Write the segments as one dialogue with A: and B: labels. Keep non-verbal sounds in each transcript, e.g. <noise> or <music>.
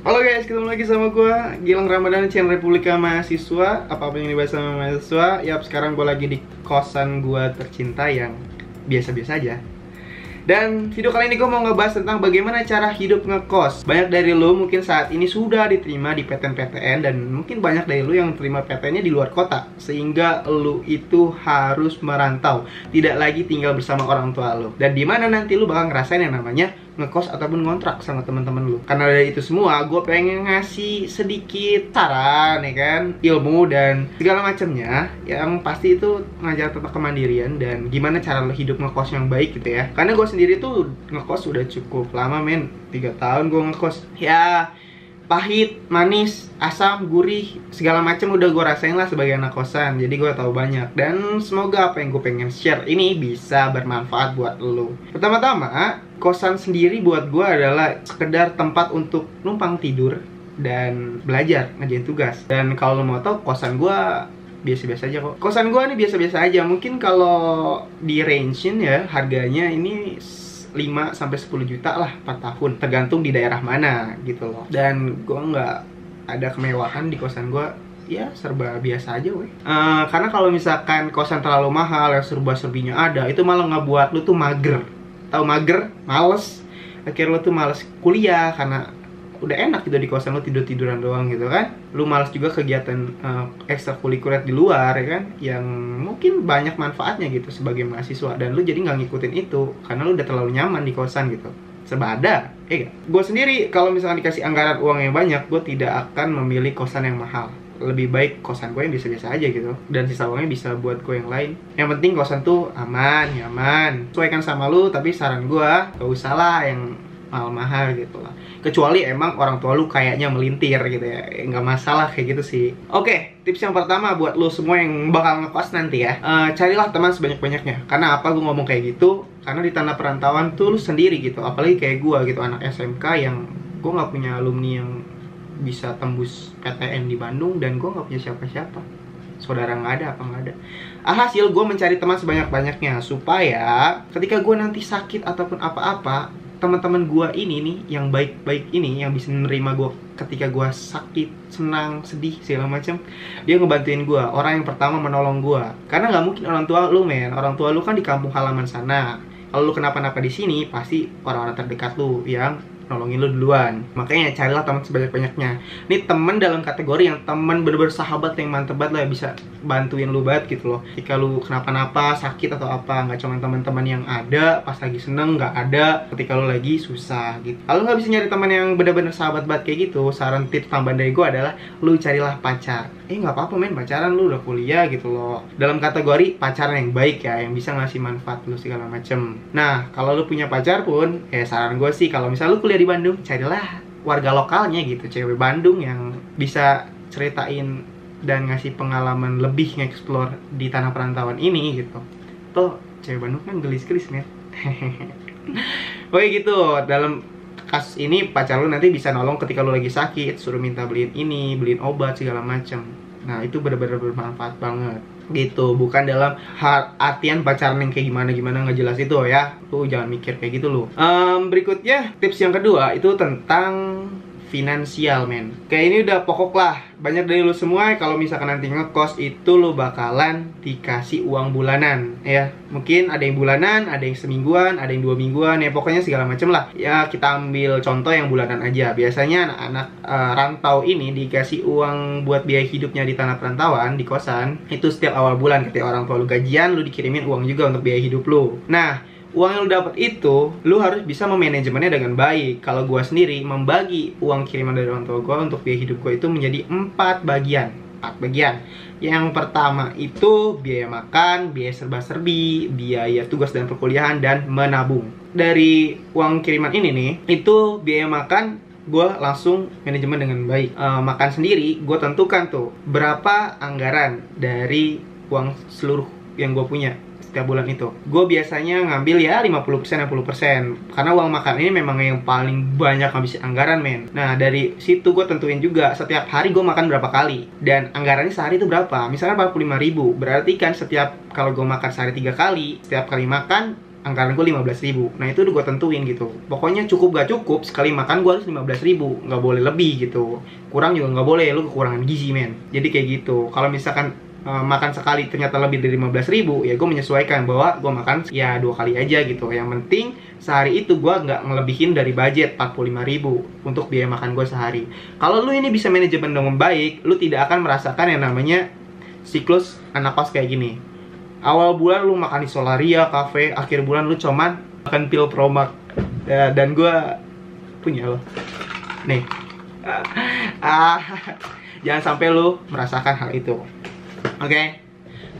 A: Halo guys, ketemu lagi sama gue Gilang Ramadan, channel Republika Mahasiswa. Apa-apa yang dibahas sama mahasiswa? Yap, sekarang gue lagi di kosan gue tercinta yang biasa-biasa aja dan video kali ini gue mau ngebahas tentang bagaimana cara hidup ngekos. Banyak dari lo mungkin saat ini sudah diterima di PTN-PTN Dan mungkin banyak dari lo yang terima PTN-nya di luar kota. Sehingga lo itu harus merantau. Tidak lagi tinggal bersama orang tua lo Dan di mana nanti lo bakal ngerasain yang namanya ngekos ataupun ngontrak sama teman-teman lu. Karena dari itu semua, gue pengen ngasih sedikit saran ya kan, ilmu dan segala macamnya yang pasti itu ngajar tentang kemandirian dan gimana cara lo hidup ngekos yang baik gitu ya. Karena gue sendiri tuh ngekos udah cukup lama men, 3 tahun gue ngekos. Ya pahit, manis, asam, gurih, segala macam udah gue rasain lah sebagai anak kosan. Jadi gue tahu banyak dan semoga apa yang gue pengen share ini bisa bermanfaat buat lo. Pertama-tama, kosan sendiri buat gue adalah sekedar tempat untuk numpang tidur dan belajar ngerjain tugas. Dan kalau lo mau tahu kosan gue biasa-biasa aja kok. Kosan gue nih biasa-biasa aja. Mungkin kalau di range ya harganya ini 5 sampai 10 juta lah per tahun. Tergantung di daerah mana gitu loh. Dan gue nggak ada kemewahan di kosan gue ya serba biasa aja weh. Uh, karena kalau misalkan kosan terlalu mahal yang serba serbinya ada itu malah ngebuat lu tuh mager. Tahu mager? Males. Akhirnya lu tuh males kuliah karena udah enak gitu di kosan lu tidur tiduran doang gitu kan. Lu malas juga kegiatan uh, ekstrakurikuler di luar ya kan? Yang mungkin banyak manfaatnya gitu sebagai mahasiswa. Dan lu jadi nggak ngikutin itu karena lu udah terlalu nyaman di kosan gitu. Serba ada eh gue sendiri kalau misalkan dikasih anggaran uang yang banyak gue tidak akan memilih kosan yang mahal. Lebih baik kosan gue yang biasa-biasa aja gitu. Dan sisa uangnya bisa buat gue yang lain. Yang penting kosan tuh aman nyaman. Sesuaikan sama lu tapi saran gue gak usah lah yang mahal-mahal gitu lah. Kecuali emang orang tua lu kayaknya melintir gitu ya. Nggak masalah kayak gitu sih. Oke tips yang pertama buat lu semua yang bakal ngekos nanti ya. Uh, carilah teman sebanyak-banyaknya. Karena apa gue ngomong kayak gitu? Karena di tanah perantauan tuh lu sendiri gitu. Apalagi kayak gue gitu anak SMK yang gue nggak punya alumni yang bisa tembus PTN di Bandung dan gue nggak punya siapa-siapa. Saudara nggak ada apa nggak ada. Alhasil gue mencari teman sebanyak-banyaknya supaya ketika gue nanti sakit ataupun apa-apa teman-teman gue ini nih yang baik-baik ini yang bisa menerima gue ketika gue sakit senang sedih segala macam dia ngebantuin gue orang yang pertama menolong gue karena nggak mungkin orang tua lu men. Orang tua lu kan di kampung halaman sana. Kalau lu kenapa-napa di sini pasti orang-orang terdekat lu yang nolongin lu duluan. Makanya carilah teman sebanyak-banyaknya. Ini temen dalam kategori yang temen bener-bener sahabat yang mantep banget lah bisa bantuin lu banget gitu loh. Jika lu kenapa-napa sakit atau apa nggak cuma teman-teman yang ada pas lagi seneng nggak ada ketika lu lagi susah gitu. Kalau nggak bisa nyari teman yang bener-bener sahabat banget kayak gitu saran tips tambahan dari gue adalah lu carilah pacar. Eh nggak apa-apa men pacaran lu udah kuliah gitu loh. Dalam kategori pacaran yang baik ya yang bisa ngasih manfaat lu segala macem. Nah kalau lu punya pacar pun eh saran gue sih kalau misal lu kuliah di Bandung carilah warga lokalnya gitu cewek Bandung yang bisa ceritain dan ngasih pengalaman lebih ngeksplor di tanah perantauan ini gitu. Tuh cewek Bandung kan gelis-gelis nih <laughs> oke gitu. Dalam kasus ini pacar lu nanti bisa nolong ketika lu lagi sakit suruh minta beliin ini beliin obat segala macam. Nah itu benar-benar bermanfaat banget gitu. Bukan dalam artian pacaran yang kayak gimana gimana nggak jelas itu ya. Tuh jangan mikir kayak gitu loh um, berikutnya tips yang kedua itu tentang finansial men. Kayak ini udah pokok lah. Banyak dari lu semua kalau misalkan nanti ngekos itu lu bakalan dikasih uang bulanan ya. Mungkin ada yang bulanan ada yang semingguan ada yang dua mingguan ya. Pokoknya segala macem lah. Ya kita ambil contoh yang bulanan aja. Biasanya anak-anak uh, rantau ini dikasih uang buat biaya hidupnya di tanah perantauan di kosan itu setiap awal bulan. Ketika orang tua lu gajian lu dikirimin uang juga untuk biaya hidup lu. Nah uang yang lu dapat itu lu harus bisa memanajemennya dengan baik. Kalau gue sendiri membagi uang kiriman dari orang tua gue untuk biaya hidup gue itu menjadi empat bagian. Empat bagian. Yang pertama itu biaya makan biaya serba-serbi biaya tugas dan perkuliahan dan menabung. Dari uang kiriman ini nih itu biaya makan gue langsung manajemen dengan baik. E, makan sendiri gue tentukan tuh berapa anggaran dari uang seluruh yang gue punya setiap bulan itu. Gue biasanya ngambil ya 50% 60% karena uang makan ini memang yang paling banyak ngabisin anggaran men. Nah dari situ gue tentuin juga setiap hari gue makan berapa kali. Dan anggarannya sehari itu berapa? Misalnya 45 ribu. Berarti kan setiap kalau gue makan sehari tiga kali setiap kali makan anggaran gue 15 ribu. Nah itu udah gue tentuin gitu. Pokoknya cukup gak cukup sekali makan gue harus 15 ribu. Nggak boleh lebih gitu. Kurang juga nggak boleh lu kekurangan gizi men. Jadi kayak gitu. Kalau misalkan uh, makan sekali ternyata lebih dari 15 ribu ya gue menyesuaikan bahwa gue makan ya dua kali aja gitu. Yang penting sehari itu gue nggak ngelebihin dari budget 45 ribu untuk biaya makan gue sehari. Kalau lu ini bisa manajemen dengan baik lu tidak akan merasakan yang namanya siklus anak kos kayak gini. Awal bulan lu makan di Solaria cafe akhir bulan lu cuman makan pil Promax ya, dan gue punya lo. Nih. <laughs> Ah jangan sampai lu merasakan hal itu oke okay?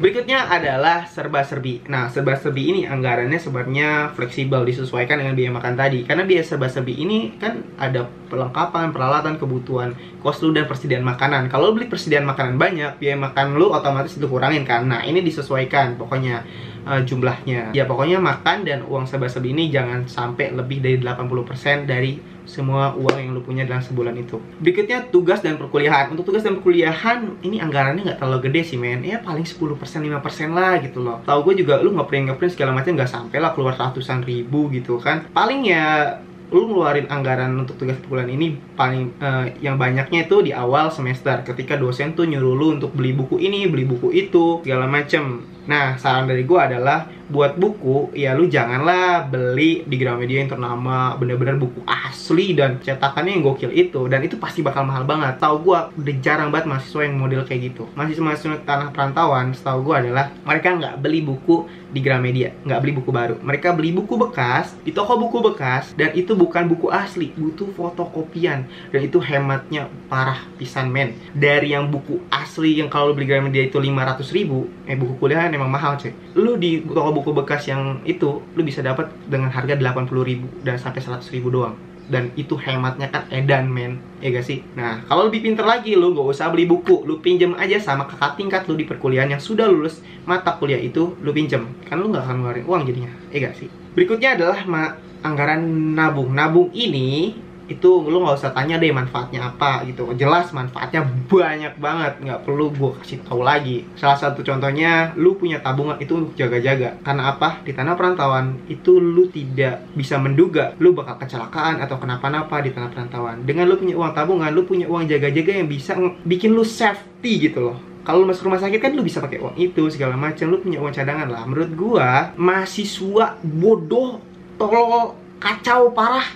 A: Berikutnya adalah serba-serbi. Nah, serba-serbi ini anggarannya sebenarnya fleksibel disesuaikan dengan biaya makan tadi. Karena biaya serba-serbi ini kan ada perlengkapan, peralatan, kebutuhan, kos lu dan persediaan makanan. Kalau lu beli persediaan makanan banyak, biaya makan lu otomatis itu kurangin kan. Nah, ini disesuaikan pokoknya uh, jumlahnya. Ya pokoknya makan dan uang serba-serbi ini jangan sampai lebih dari 80% dari semua uang yang lu punya dalam sebulan itu. Berikutnya tugas dan perkuliahan. Untuk tugas dan perkuliahan ini anggarannya nggak terlalu gede sih men. Ya paling 10% 5% lah gitu loh. Tahu gue juga lu ngeprint ngeprint segala macam nggak sampai lah keluar ratusan ribu gitu kan. Paling ya lu ngeluarin anggaran untuk tugas bulan ini paling uh, yang banyaknya itu di awal semester ketika dosen tuh nyuruh lu untuk beli buku ini, beli buku itu, segala macem. Nah, saran dari gue adalah buat buku, ya lu janganlah beli di Gramedia yang ternama, bener-bener buku asli dan cetakannya yang gokil itu, dan itu pasti bakal mahal banget. Tahu gue udah jarang banget mahasiswa yang model kayak gitu. Mahasiswa-mahasiswa tanah perantauan, setahu gue adalah mereka nggak beli buku di Gramedia, nggak beli buku baru. Mereka beli buku bekas di toko buku bekas, dan itu bukan buku asli, butuh fotokopian, dan itu hematnya parah pisan men. Dari yang buku asli yang kalau beli Gramedia itu 500 ribu, eh buku kuliah emang mahal cek. Lu di toko buku bekas yang itu lu bisa dapat dengan harga 80 ribu dan sampai 100 ribu doang. Dan itu hematnya kan edan men. Ya gak sih? Nah kalau lebih pinter lagi lu gak usah beli buku. Lu pinjem aja sama kakak tingkat lu di perkuliahan yang sudah lulus mata kuliah itu lu pinjem kan lu gak akan ngeluarin uang jadinya. Ya gak sih? Berikutnya adalah ma anggaran nabung. Nabung ini itu lu nggak usah tanya deh manfaatnya apa gitu. Jelas manfaatnya banyak banget nggak perlu gue kasih tahu lagi. Salah satu contohnya lu punya tabungan itu untuk jaga-jaga. Karena apa? Di tanah perantauan itu lu tidak bisa menduga lu bakal kecelakaan atau kenapa-napa di tanah perantauan. Dengan lu punya uang tabungan lu punya uang jaga-jaga yang bisa bikin lu safety gitu loh. Kalau masuk rumah sakit kan lu bisa pakai uang itu segala macam. Lu punya uang cadangan lah. Menurut gua mahasiswa bodoh tolol kacau parah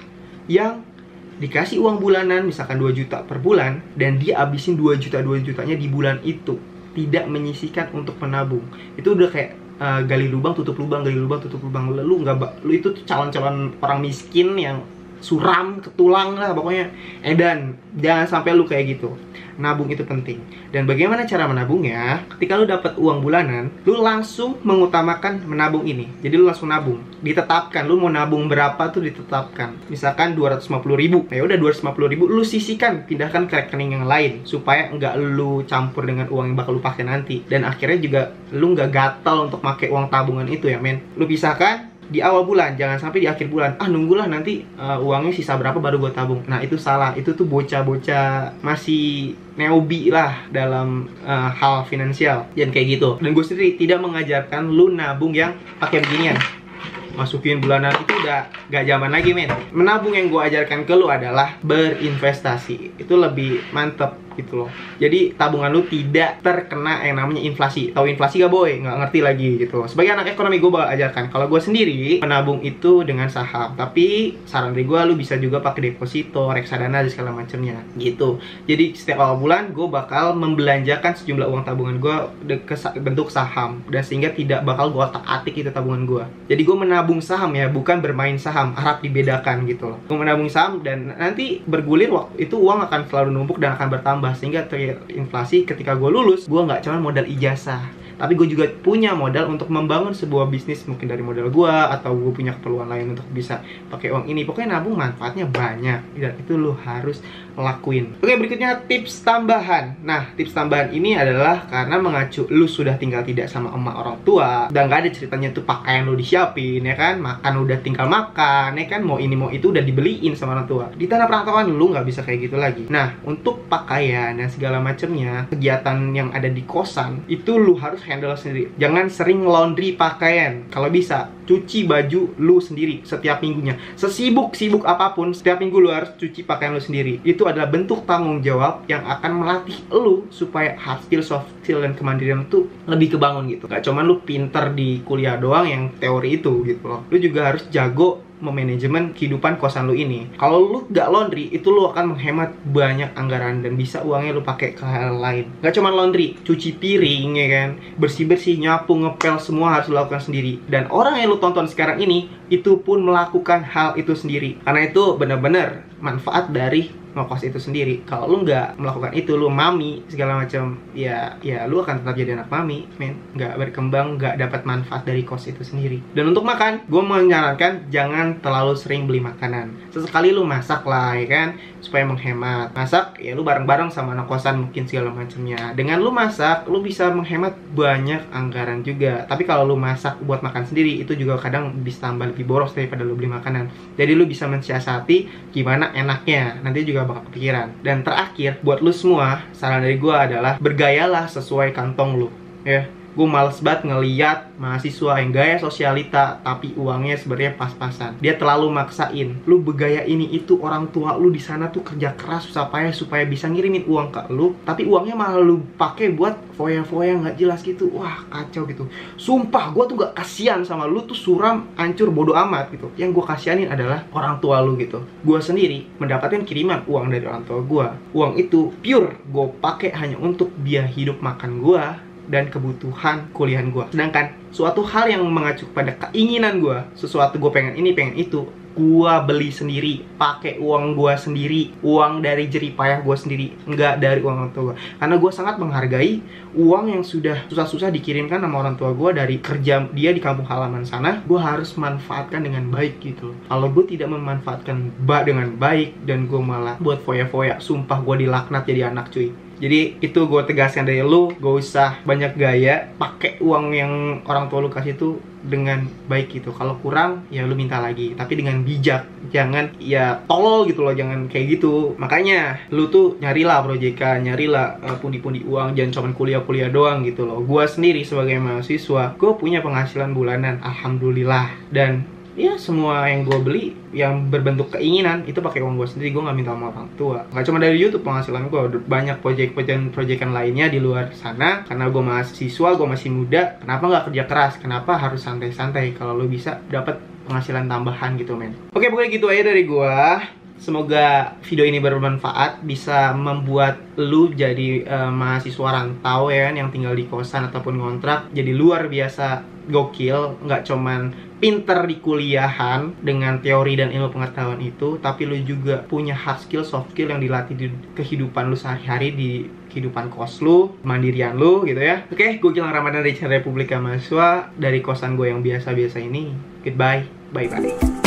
A: yang dikasih uang bulanan misalkan 2 juta per bulan dan dia abisin 2 juta 2 jutanya di bulan itu. Tidak menyisikan untuk menabung. Itu udah kayak uh, gali lubang tutup lubang gali lubang tutup lubang. Lu nggak lu itu calon-calon orang miskin yang suram ketulang lah pokoknya. Edan jangan sampai lu kayak gitu nabung itu penting. Dan bagaimana cara menabungnya? Ketika lu dapat uang bulanan, lu langsung mengutamakan menabung ini. Jadi lu langsung nabung. Ditetapkan lu mau nabung berapa tuh ditetapkan. Misalkan 250 ribu. Ya udah 250 ribu lu sisihkan, pindahkan ke rekening yang lain supaya nggak lu campur dengan uang yang bakal lu pakai nanti. Dan akhirnya juga lu nggak gatal untuk pakai uang tabungan itu ya men. Lu pisahkan, di awal bulan jangan sampai di akhir bulan. Ah nunggulah nanti uh, uangnya sisa berapa baru gue tabung. Nah itu salah. Itu tuh bocah-bocah masih neobi lah dalam uh, hal finansial. Dan kayak gitu. Dan gue sendiri tidak mengajarkan lu nabung yang pakai beginian. Masukin bulanan. Itu udah gak zaman lagi men. Menabung yang gue ajarkan ke lu adalah berinvestasi. Itu lebih mantep gitu loh. Jadi tabungan lu tidak terkena yang namanya inflasi. Tahu inflasi gak boy? Nggak ngerti lagi gitu sebagai anak ekonomi gue bakal ajarkan. Kalau gue sendiri menabung itu dengan saham. Tapi saran dari gue lu bisa juga pakai deposito reksadana dan segala macamnya. Gitu. Jadi setiap awal bulan gue bakal membelanjakan sejumlah uang tabungan gue ke bentuk saham. Dan sehingga tidak bakal gue tak atik itu tabungan gue jadi gue menabung saham ya bukan bermain saham harap dibedakan gitu loh. Menabung saham dan nanti bergulir waktu itu uang akan selalu numpuk dan akan bertambah bertambah sehingga terinflasi ketika gue lulus gue nggak cuma modal ijazah tapi gue juga punya modal untuk membangun sebuah bisnis mungkin dari modal gue atau gue punya keperluan lain untuk bisa pakai uang ini. Pokoknya nabung manfaatnya banyak. Dan itu lo harus lakuin oke berikutnya tips tambahan nah tips tambahan ini adalah karena mengacu lu sudah tinggal tidak sama emak orang tua dan gak ada ceritanya tuh pakaian lu disiapin ya kan makan udah tinggal makan ya kan mau ini mau itu udah dibeliin sama orang tua di tanah perantauan lu nggak bisa kayak gitu lagi nah untuk pakaian dan segala macamnya kegiatan yang ada di kosan itu lu harus handle sendiri. Jangan sering laundry pakaian. Kalau bisa, cuci baju lu sendiri setiap minggunya. Sesibuk-sibuk apa pun, setiap minggu lu harus cuci pakaian lu sendiri. Itu adalah bentuk tanggung jawab yang akan melatih lu supaya hard skill, soft skill, dan kemandirian itu lebih kebangun gitu. Gak cuman lu pinter di kuliah doang yang teori itu gitu loh. Lu juga harus jago memanajemen kehidupan kosan lu ini. Kalau lu gak laundry, itu lu akan menghemat banyak anggaran dan bisa uangnya lu pakai ke hal lain. Gak cuma laundry, cuci piring ya kan, bersih-bersih, nyapu, ngepel semua harus lu lakukan sendiri. Dan orang yang lu tonton sekarang ini itu pun melakukan hal itu sendiri. Karena itu benar-benar manfaat dari ngekos itu sendiri. Kalau lu nggak melakukan itu lu mami segala macam ya ya lu akan tetap jadi anak mami. Men nggak berkembang nggak dapat manfaat dari kos itu sendiri. Dan untuk makan gue menyarankan jangan terlalu sering beli makanan. Sesekali lu masak lah ya kan? Supaya menghemat. Masak ya lu bareng-bareng sama anak kosan mungkin segala macamnya. Dengan lu masak lu bisa menghemat banyak anggaran juga. Tapi kalau lu masak buat makan sendiri itu juga kadang bisa tambah lebih boros daripada lu beli makanan. Jadi lu bisa mensiasati gimana enaknya. Nanti juga bakal kepikiran. Dan terakhir, buat lu semua, saran dari gue adalah bergayalah sesuai kantong lu. Ya, gue males banget ngeliat mahasiswa yang gaya sosialita tapi uangnya sebenarnya pas-pasan. Dia terlalu maksain. Lu bergaya ini itu orang tua lu di sana tuh kerja keras susah payah supaya bisa ngirimin uang ke lu tapi uangnya malah lu pakai buat foya-foya nggak jelas gitu. Wah kacau gitu. Sumpah gue tuh gak kasihan sama lu tuh suram hancur bodoh amat gitu. Yang gue kasihanin adalah orang tua lu gitu. Gue sendiri mendapatkan kiriman uang dari orang tua gue uang itu pure gue pakai hanya untuk biaya hidup makan gue dan kebutuhan kuliah gue. Sedangkan suatu hal yang mengacu pada keinginan gue, sesuatu gue pengen ini, pengen itu, gue beli sendiri, pakai uang gue sendiri, uang dari jeripayah gue sendiri, nggak dari uang orang tua gue. Karena gue sangat menghargai uang yang sudah susah-susah dikirimkan sama orang tua gue dari kerja dia di kampung halaman sana, gue harus manfaatkan dengan baik gitu. Kalau gue tidak memanfaatkan ba dengan baik dan gue malah buat foya-foya, sumpah gue dilaknat jadi anak cuy jadi itu gue tegaskan dari lu gak usah banyak gaya pakai uang yang orang tua lu kasih itu dengan baik gitu. Kalau kurang ya lu minta lagi. Tapi dengan bijak. Jangan ya tolol gitu loh jangan kayak gitu. Makanya lu tuh nyarilah proyekan nyarilah uh, pundi-pundi uang. Jangan cuma kuliah-kuliah doang gitu loh. Gue sendiri sebagai mahasiswa gue punya penghasilan bulanan. Alhamdulillah. Dan ya semua yang gue beli yang berbentuk keinginan itu pakai uang gue sendiri. Gue nggak minta sama orang tua. Nggak cuma dari YouTube penghasilan gue banyak proyek-proyekan lainnya di luar sana. Karena gue mahasiswa gue masih muda kenapa nggak kerja keras? Kenapa harus santai-santai? Kalau lo bisa dapat penghasilan tambahan gitu men. Oke pokoknya gitu aja dari gue Semoga video ini bermanfaat bisa membuat lu jadi uh, mahasiswa rantau ya kan yang tinggal di kosan ataupun kontrak jadi luar biasa gokil. Nggak cuman pinter di kuliahan dengan teori dan ilmu pengetahuan itu tapi lu juga punya hard skill soft skill yang dilatih di kehidupan lu sehari-hari di kehidupan kos lu mandirian lu gitu ya. Oke gue Gilang Ramadan dari Republika Mahasiswa dari kosan gue yang biasa-biasa ini. Goodbye. Bye bye